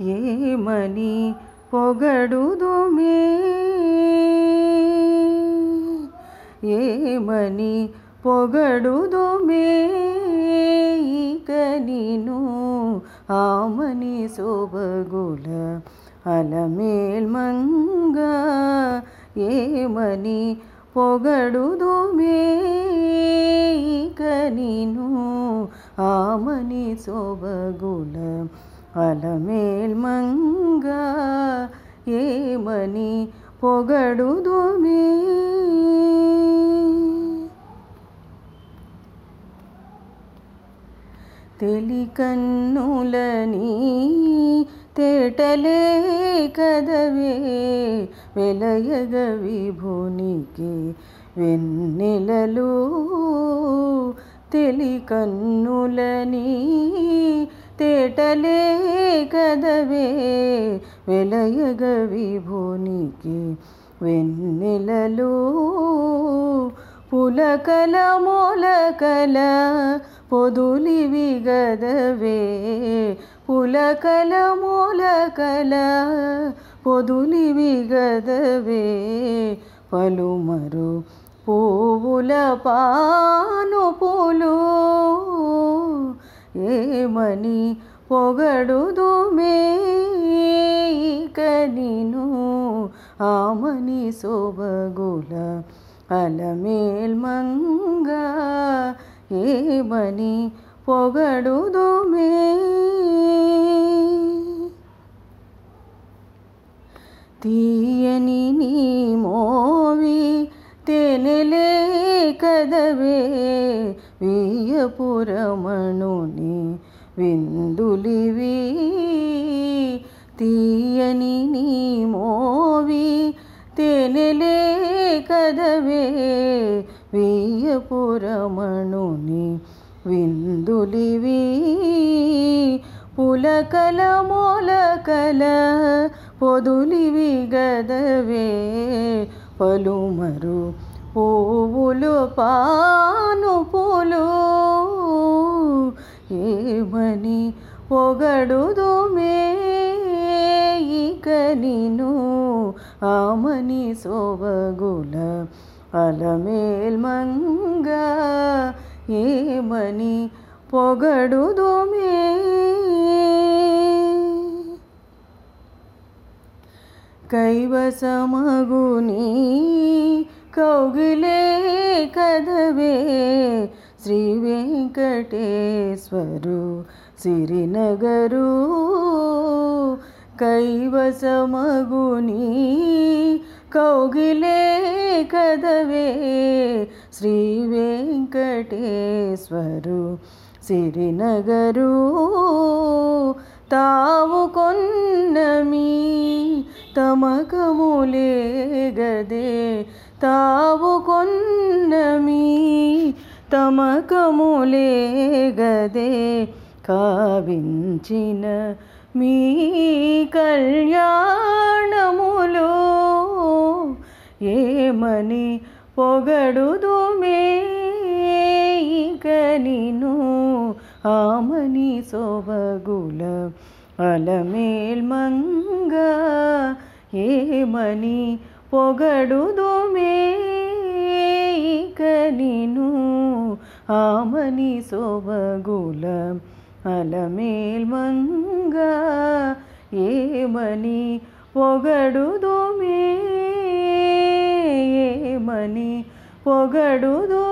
ఏమని పొగడుదుమే? ఏమని పొగడుదుమే? ఇక నీను ఆమని శోభగుల అలమేల్మంగ. ఏమని పొగడుదుమే? ఇక నీను ఆమని శోభగుల అలమేల్మంగ ఏమని పొగడుదుమే? తెలికన్నులని తేటలే కదవే వెలయగ విభునికి వెన్నెలలు. తెలికన్నులని తేటలే కదవే వెలయగ విభునికి వెన్నెలలు. పులకల మూలకల పొదులివి గదవే పులకల మూలకల పొదులివి గదవే. పలుమరు పువ్వుల పాను పూలు ఏమని పొగడుదుమే ఇక నీను? ఆమని శోభగుల అలమేల్మంగ ఏమని పొగడుదుమే తీయని నీ మోవి తెనలే కదవే వియపురమణుని విందులివి తీయని నీ మోవి తేనెలే కదవే వియపురమణుని విందులివి పులకల మూలకల పొదులివి గదవే పలుమరు పువ్వులు పాను పూలు. ఏమని పొగడుదుమే ఇక నిను ఆమని శోభగుల అలమేల్మంగ ఏమని పొగడుదుమే? కైవసమగుని కౌగిలే కదవే. శ్రీ వెంకటేశ్వరు సిరినగరు కైవసమగుని కౌగిలే కదవే. శ్రీ వెంకటేశ్వరు సిరినగరు తావు కొన్నమీ తమకములే గదే. తావు కొన్నమీ తమకములే గదే. కావించిన మీ కళ్యాణములో ఏమని పొగడుదుమే ఇక నీను ఆమని శోభగుల అలమేల్మంగా ఏమని పొగడుదుమే ఇక నీను ఆమని శోభగుల అలమేల్మంగ ఏమని పొగడుదుమే ఏమని పొగడుదుమే ఏమని పొగడుదు